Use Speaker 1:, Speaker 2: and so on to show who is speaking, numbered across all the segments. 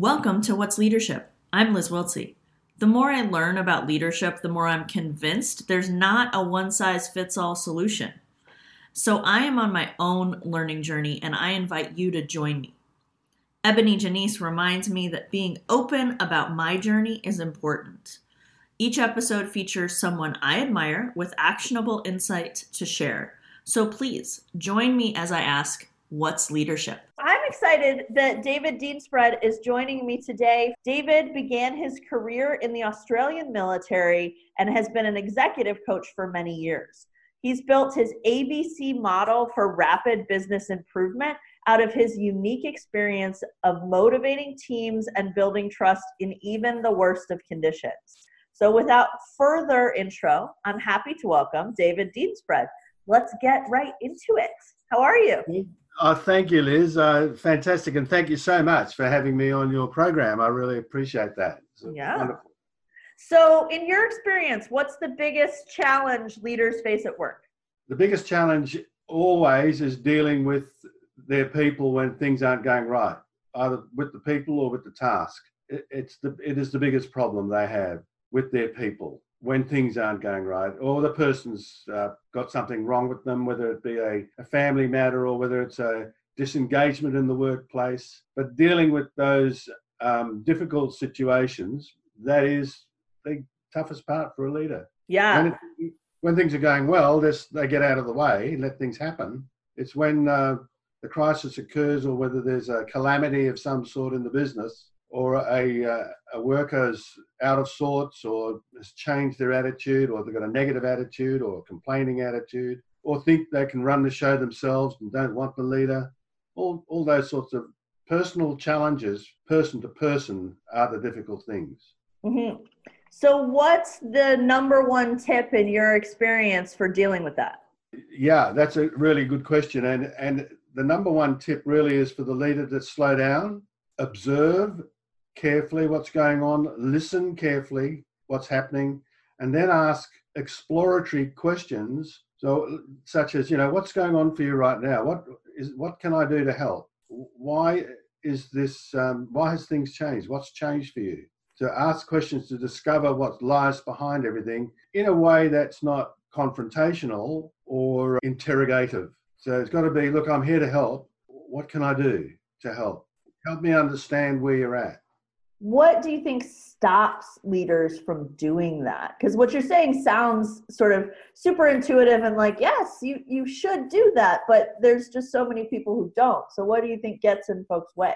Speaker 1: Welcome to What's Leadership. I'm Liz Wiltsey. The more I learn about leadership, the more I'm convinced there's not a one size fits all solution. So I am on my own learning journey and I invite you to join me. Ebony Janice reminds me that being open about my journey is important. Each episode features someone I admire with actionable insight to share. So please join me as I ask, What's leadership?
Speaker 2: I'm excited that David Deane-Spread is joining me today. David began his career in the Australian military and has been an executive coach for many years. He's built his ABC model for rapid business improvement out of his unique experience of motivating teams and building trust in even the worst of conditions. So, without further intro, I'm happy to welcome David Deane-Spread. Let's get right into it. How are you?
Speaker 3: Oh, thank you, Liz. Uh, fantastic. And thank you so much for having me on your program. I really appreciate that.
Speaker 2: yeah. Wonderful. So, in your experience, what's the biggest challenge leaders face at work?
Speaker 3: The biggest challenge always is dealing with their people when things aren't going right, either with the people or with the task. It, it's the, it is the biggest problem they have with their people when things aren't going right, or the person's uh, got something wrong with them, whether it be a, a family matter or whether it's a disengagement in the workplace. But dealing with those um, difficult situations, that is the toughest part for a leader.
Speaker 2: Yeah.
Speaker 3: It, when things are going well, they get out of the way, let things happen. It's when uh, the crisis occurs or whether there's a calamity of some sort in the business or a, uh, a worker's out of sorts or has changed their attitude or they've got a negative attitude or a complaining attitude or think they can run the show themselves and don't want the leader, all, all those sorts of personal challenges, person to person, are the difficult things.
Speaker 2: Mm-hmm. So, what's the number one tip in your experience for dealing with that?
Speaker 3: Yeah, that's a really good question. And, and the number one tip really is for the leader to slow down, observe, carefully what's going on, listen carefully what's happening, and then ask exploratory questions. So, such as, you know, what's going on for you right now? What is what can I do to help? Why is this? Um, why has things changed? What's changed for you? To ask questions to discover what lies behind everything in a way that's not confrontational or interrogative. So it's got to be, look, I'm here to help. What can I do to help? Help me understand where you're at
Speaker 2: what do you think stops leaders from doing that? Because what you're saying sounds sort of super intuitive and like yes you you should do that but there's just so many people who don't. So what do you think gets in folks way?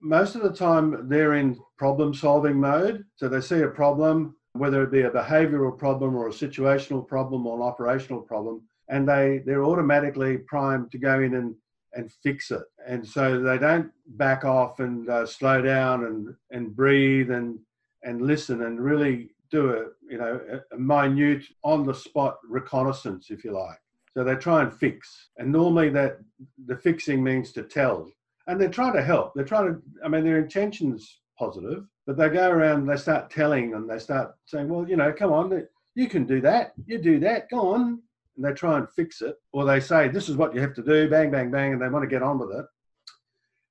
Speaker 3: Most of the time they're in problem solving mode. So they see a problem whether it be a behavioral problem or a situational problem or an operational problem and they they're automatically primed to go in and and fix it. And so they don't back off and uh, slow down and, and breathe and, and listen and really do a, you know, a minute on the spot reconnaissance, if you like. So they try and fix. And normally that the fixing means to tell. And they're trying to help. They're trying to, I mean, their intention's positive, but they go around, they start telling and they start saying, well, you know, come on, you can do that. You do that. Go on and they try and fix it, or they say, this is what you have to do, bang, bang, bang, and they want to get on with it.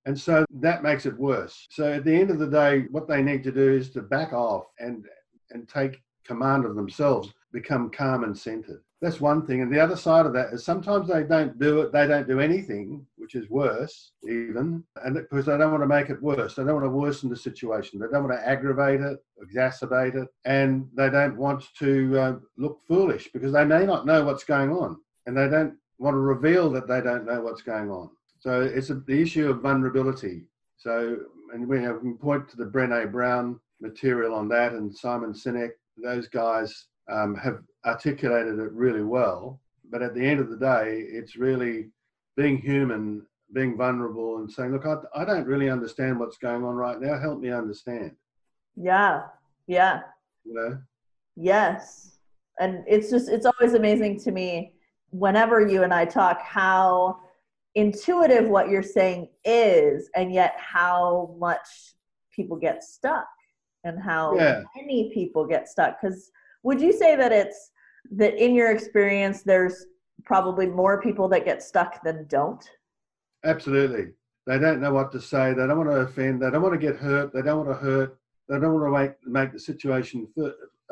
Speaker 3: And so that makes it worse. So at the end of the day, what they need to do is to back off and and take command of themselves, become calm and centered. That's one thing. And the other side of that is sometimes they don't do it, they don't do anything, which is worse even, and because they don't want to make it worse. They don't want to worsen the situation. They don't want to aggravate it, exacerbate it, and they don't want to uh, look foolish because they may not know what's going on, and they don't want to reveal that they don't know what's going on. So it's a, the issue of vulnerability. So, and we, have, point to the Brené Brown material on that, and Simon Sinek. Those guys um, have articulated it really well. But at the end of the day, it's really being human, being vulnerable, and saying, "Look, I, I don't really understand what's going on right now. Help me understand."
Speaker 2: Yeah, yeah.
Speaker 3: You know.
Speaker 2: Yes, and it's just it's always amazing to me whenever you and I talk how intuitive what you're saying is, and yet how much people get stuck and how yeah. many people get stuck because would you say that it's that in your experience there's probably more people that get stuck than don't?
Speaker 3: Absolutely. They don't know what to say. They don't want to offend. They don't want to get hurt. They don't want to hurt. They don't want to make, make the situation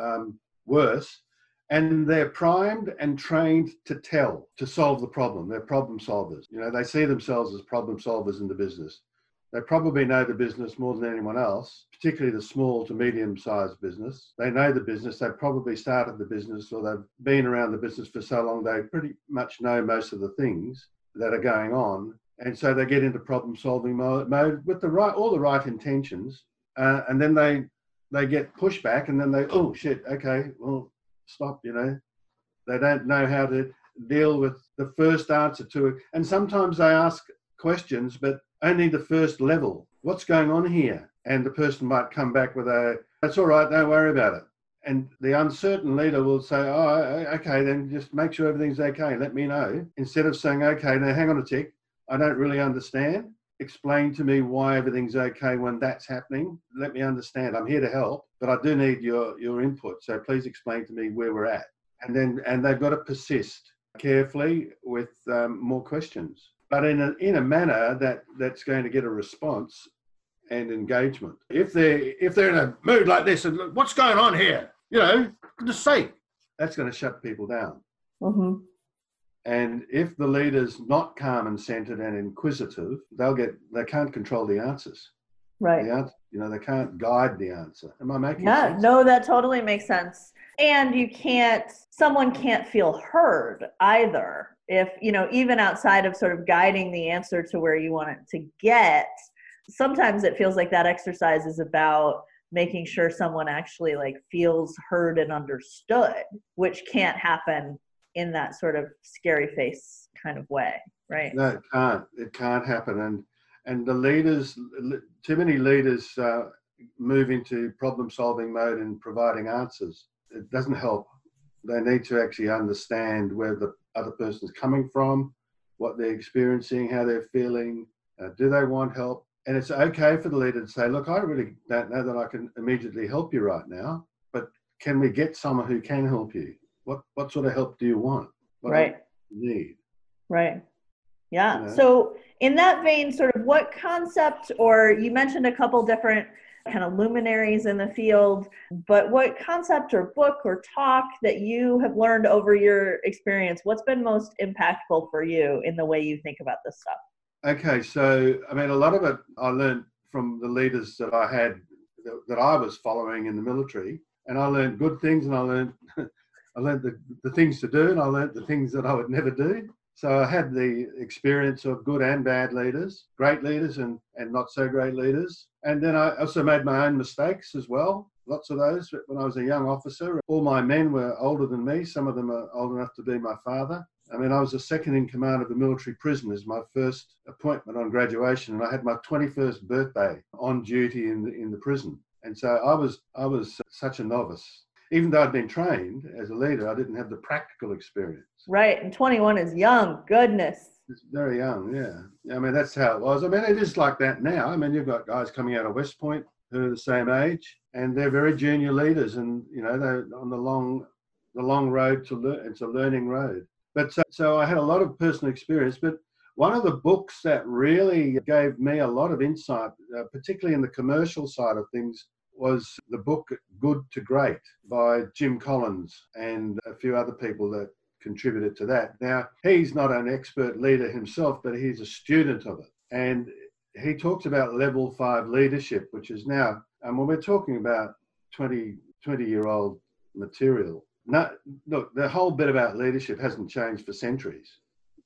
Speaker 3: um, worse. And they're primed and trained to tell, to solve the problem. They're problem solvers. You know, they see themselves as problem solvers in the business. They probably know the business more than anyone else, particularly the small to medium sized business. They know the business. They've probably started the business or they've been around the business for so long, they pretty much know most of the things that are going on. And so they get into problem solving mode, with the right, all the right intentions. Uh, and then they, they get pushback and then they, oh shit, okay, well, stop, you know. They don't know how to deal with the first answer to it. And sometimes they ask questions, but only the first level. What's going on here? And the person might come back with a, that's all right, don't worry about it. And the uncertain leader will say, oh, okay, then just make sure everything's okay. Let me know. Instead of saying, okay, now hang on a tick. I don't really understand. Explain to me why everything's okay when that's happening. Let me understand. I'm here to help, but I do need your, your input. So please explain to me where we're at. And then, and they've got to persist carefully with um, more questions but in a, in a manner that, that's going to get a response and engagement. If they're if they're in a mood like this and look, what's going on here, you know, goodness sake, that's going to shut people down.
Speaker 2: Mm-hmm.
Speaker 3: And if the leader's not calm and centered and inquisitive, they'll get they can't control the answers.
Speaker 2: Right.
Speaker 3: The answer, you know, they can't guide the answer. Am I making
Speaker 2: yeah,
Speaker 3: sense?
Speaker 2: no, that totally makes sense. And you can't someone can't feel heard either if you know even outside of sort of guiding the answer to where you want it to get sometimes it feels like that exercise is about making sure someone actually like feels heard and understood which can't happen in that sort of scary face kind of way right?
Speaker 3: No it can't. It can't happen. And and the leaders too many leaders uh, move into problem solving mode and providing answers. It doesn't help. They need to actually understand where the other person's coming from, what they're experiencing, how they're feeling, uh, do they want help? And it's okay for the leader to say, look, I really don't know that I can immediately help you right now, but can we get someone who can help you? What what sort of help do you want? What
Speaker 2: right.
Speaker 3: You need.
Speaker 2: Right. Yeah. You know? So in that vein, sort of what concept or you mentioned a couple different kind of luminaries in the field. But what concept or book or talk that you have learned over your experience, what's been most impactful for you in the way you think about this stuff?
Speaker 3: Okay, so I mean, a lot of it I learned from the leaders that I had that I was following in the military, and I learned good things, and I learned I learned the, the things to do, and I learned the things that I would never do. So I had the experience of good and bad leaders, great leaders and, and not so great leaders. And then I also made my own mistakes as well. Lots of those when I was a young officer. All my men were older than me. Some of them are old enough to be my father. I mean, I was the second in command of a military prison as my first appointment on graduation, and I had my 21st birthday on duty in the, in the prison. And so I was I was such a novice even though I'd been trained as a leader, I didn't have the practical experience.
Speaker 2: Right, and 21 is young. Goodness.
Speaker 3: It's very young, yeah. I mean, that's how it was. I mean, it is like that now. I mean, you've got guys coming out of West Point who are the same age, and they're very junior leaders, and you know they're on the long, the long road to learn. It's a learning road. But so, so I had a lot of personal experience. But one of the books that really gave me a lot of insight, uh, particularly in the commercial side of things, was the book Good to Great by Jim Collins and a few other people that contributed to that. Now, he's not an expert leader himself, but he's a student of it. And he talks about level five leadership, which is now, and when we're talking about 20, 20 year old material, no, look, the whole bit about leadership hasn't changed for centuries.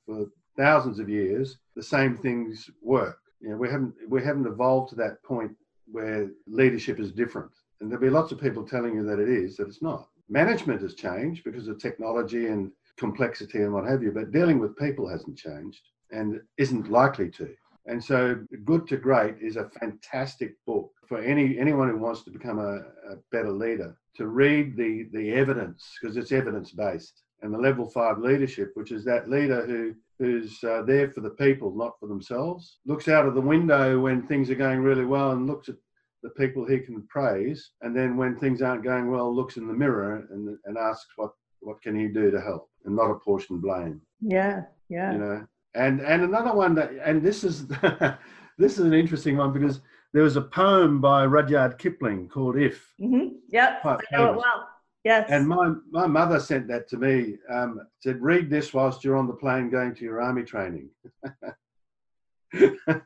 Speaker 3: For thousands of years, the same things work. You know, we haven't we haven't evolved to that point where leadership is different. And there'll be lots of people telling you that it is, that it's not. Management has changed because of technology and complexity and what have you, but dealing with people hasn't changed and isn't likely to. And so, Good to Great is a fantastic book for any anyone who wants to become a, a better leader to read the the evidence because it's evidence based and the level five leadership, which is that leader who who's uh, there for the people, not for themselves, looks out of the window when things are going really well and looks at the people he can praise, and then when things aren't going well, looks in the mirror and, and asks what what can he do to help, and not apportion blame.
Speaker 2: Yeah, yeah.
Speaker 3: You know, And and another one that and this is this is an interesting one because there was a poem by Rudyard Kipling called If.
Speaker 2: Mm-hmm. Yep, I know it well. Yes.
Speaker 3: And my, my mother sent that to me. Um, said, read this whilst you're on the plane going to your army training. and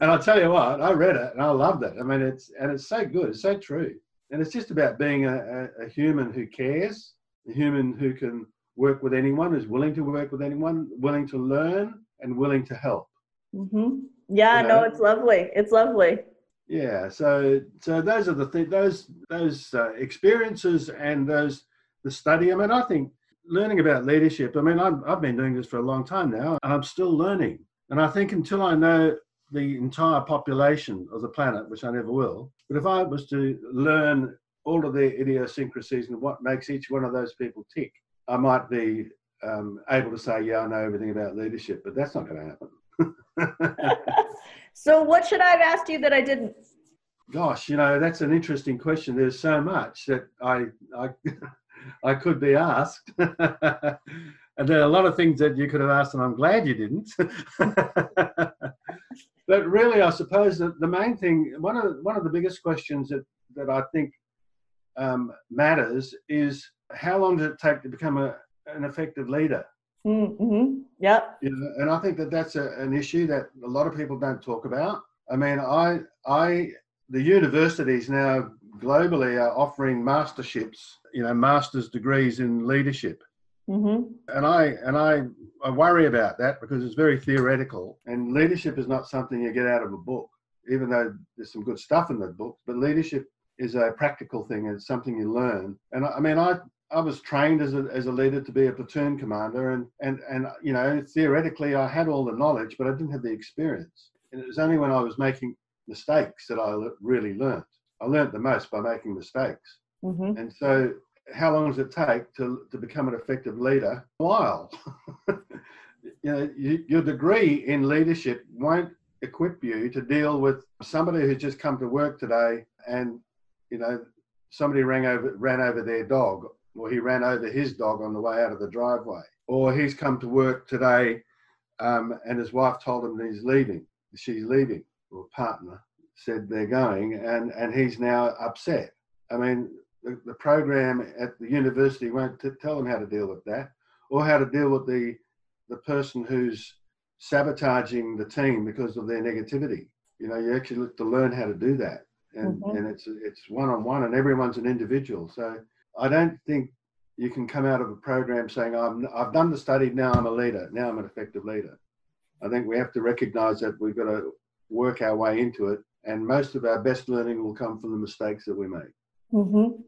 Speaker 3: I'll tell you what, I read it and I loved it. I mean, it's and it's so good, it's so true. And it's just about being a, a, a human who cares, a human who can work with anyone, who's willing to work with anyone, willing to learn, and willing to help.
Speaker 2: hmm Yeah,
Speaker 3: You
Speaker 2: no, it's lovely. It's lovely.
Speaker 3: Yeah, so so those are the th- those those uh, experiences and those the study. I mean, I think learning about leadership. I mean, I've I've been doing this for a long time now, and I'm still learning. And I think until I know the entire population of the planet, which I never will, but if I was to learn all of their idiosyncrasies and what makes each one of those people tick, I might be um, able to say, yeah, I know everything about leadership. But that's not going to happen.
Speaker 2: so, what should I have asked you that I didn't?
Speaker 3: Gosh, you know, that's an interesting question. There's so much that I I, I could be asked. and there are a lot of things that you could have asked, and I'm glad you didn't. but really, I suppose that the main thing, one of the, one of the biggest questions that that I think um, matters is how long does it take to become a, an effective leader?
Speaker 2: Mm-hmm. Yep.
Speaker 3: You know, and I think that that's a, an issue that a lot of people don't talk about. I mean, I, I, the universities now globally are offering masterships, you know, master's degrees in leadership,
Speaker 2: Mm-hmm.
Speaker 3: and I, and I, I worry about that because it's very theoretical, and leadership is not something you get out of a book, even though there's some good stuff in the book. But leadership is a practical thing; it's something you learn. And I, I mean, I, I was trained as a, as a leader to be a platoon commander, and, and, and you know, theoretically, I had all the knowledge, but I didn't have the experience. And it was only when I was making mistakes that I really learned. I learned the most by making mistakes.
Speaker 2: Mm-hmm.
Speaker 3: And so, how long does it take to, to become an effective leader? A while. you know, you, your degree in leadership won't equip you to deal with somebody who's just come to work today and, you know, somebody ran over, ran over their dog or he ran over his dog on the way out of the driveway. Or he's come to work today um, and his wife told him that he's leaving, she's leaving, or partner said they're going, and, and he's now upset. I mean, the, the program at the university won't t- tell them how to deal with that or how to deal with the, the person who's sabotaging the team because of their negativity. You know, you actually look to learn how to do that. And,
Speaker 2: Mhm.
Speaker 3: and it's it's one on one, and everyone's an individual. So I don't think you can come out of a program saying I'm, I've done the study now I'm a leader now I'm an effective leader. I think we have to recognise that we've got to work our way into it, and most of our best learning will come from the mistakes that we make.
Speaker 2: Mm-hmm.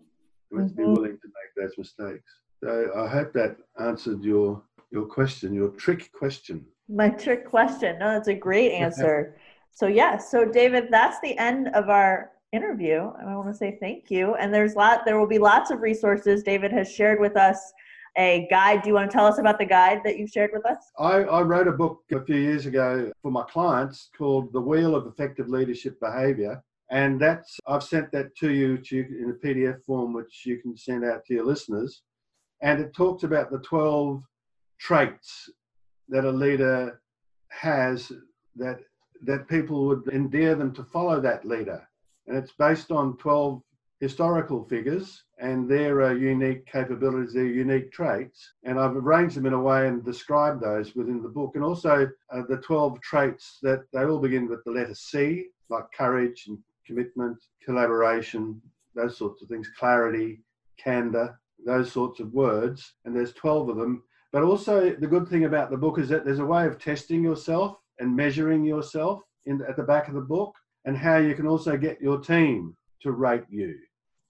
Speaker 3: We must be
Speaker 2: Mhm.
Speaker 3: willing to make those mistakes. So I hope that answered your your question, your trick question.
Speaker 2: My trick question. No, that's a great answer. so yes, so David, that's the end of our interview. And I want to say thank you. And there's lot there will be lots of resources. David has shared with us a guide. Do you want to tell us about the guide that you've shared with us?
Speaker 3: I, I wrote a book a few years ago for my clients called The Wheel of Effective Leadership Behavior. And that's I've sent that to you in a PDF form, which you can send out to your listeners. And it talks about the 12 traits that a leader has that that people would endear them to follow that leader. And it's based on 12 historical figures and their uh, unique capabilities, their unique traits. And I've arranged them in a way and described those within the book. And also uh, the 12 traits that they all begin with the letter C, like courage and commitment, collaboration, those sorts of things, clarity, candor, those sorts of words. And there's 12 of them. But also, the good thing about the book is that there's a way of testing yourself and measuring yourself in, at the back of the book, and how you can also get your team to rate you.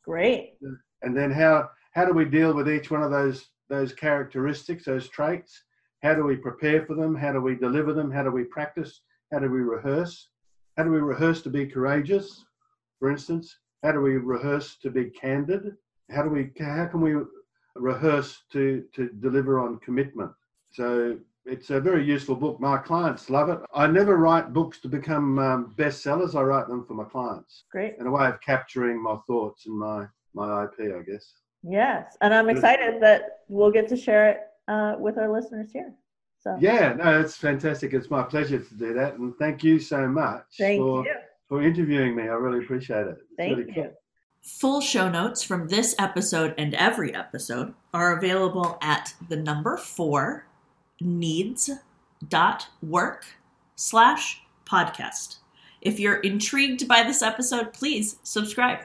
Speaker 2: Great.
Speaker 3: And then how how do we deal with each one of those those characteristics, those traits? How do we prepare for them? How do we deliver them? How do we practice? How do we rehearse? How do we rehearse to be courageous, for instance? How do we rehearse to be candid? How do we how can we rehearse to to deliver on commitment? So it's a very useful book. My clients love it. I never write books to become um, bestsellers. I write them for my clients.
Speaker 2: Great.
Speaker 3: And a way of capturing my thoughts and my my IP, I guess.
Speaker 2: Yes, and I'm excited that we'll get to share it uh, with our listeners here.
Speaker 4: So
Speaker 3: yeah, no, it's fantastic. It's my pleasure to do that, and thank you so much
Speaker 4: thank
Speaker 3: for
Speaker 4: you.
Speaker 3: for interviewing me. I really appreciate it. It's
Speaker 4: thank
Speaker 3: really
Speaker 4: you. Cool.
Speaker 2: Full show notes from this episode and every episode are available at the number four needs dot work slash podcast. If you're intrigued by this episode, please subscribe.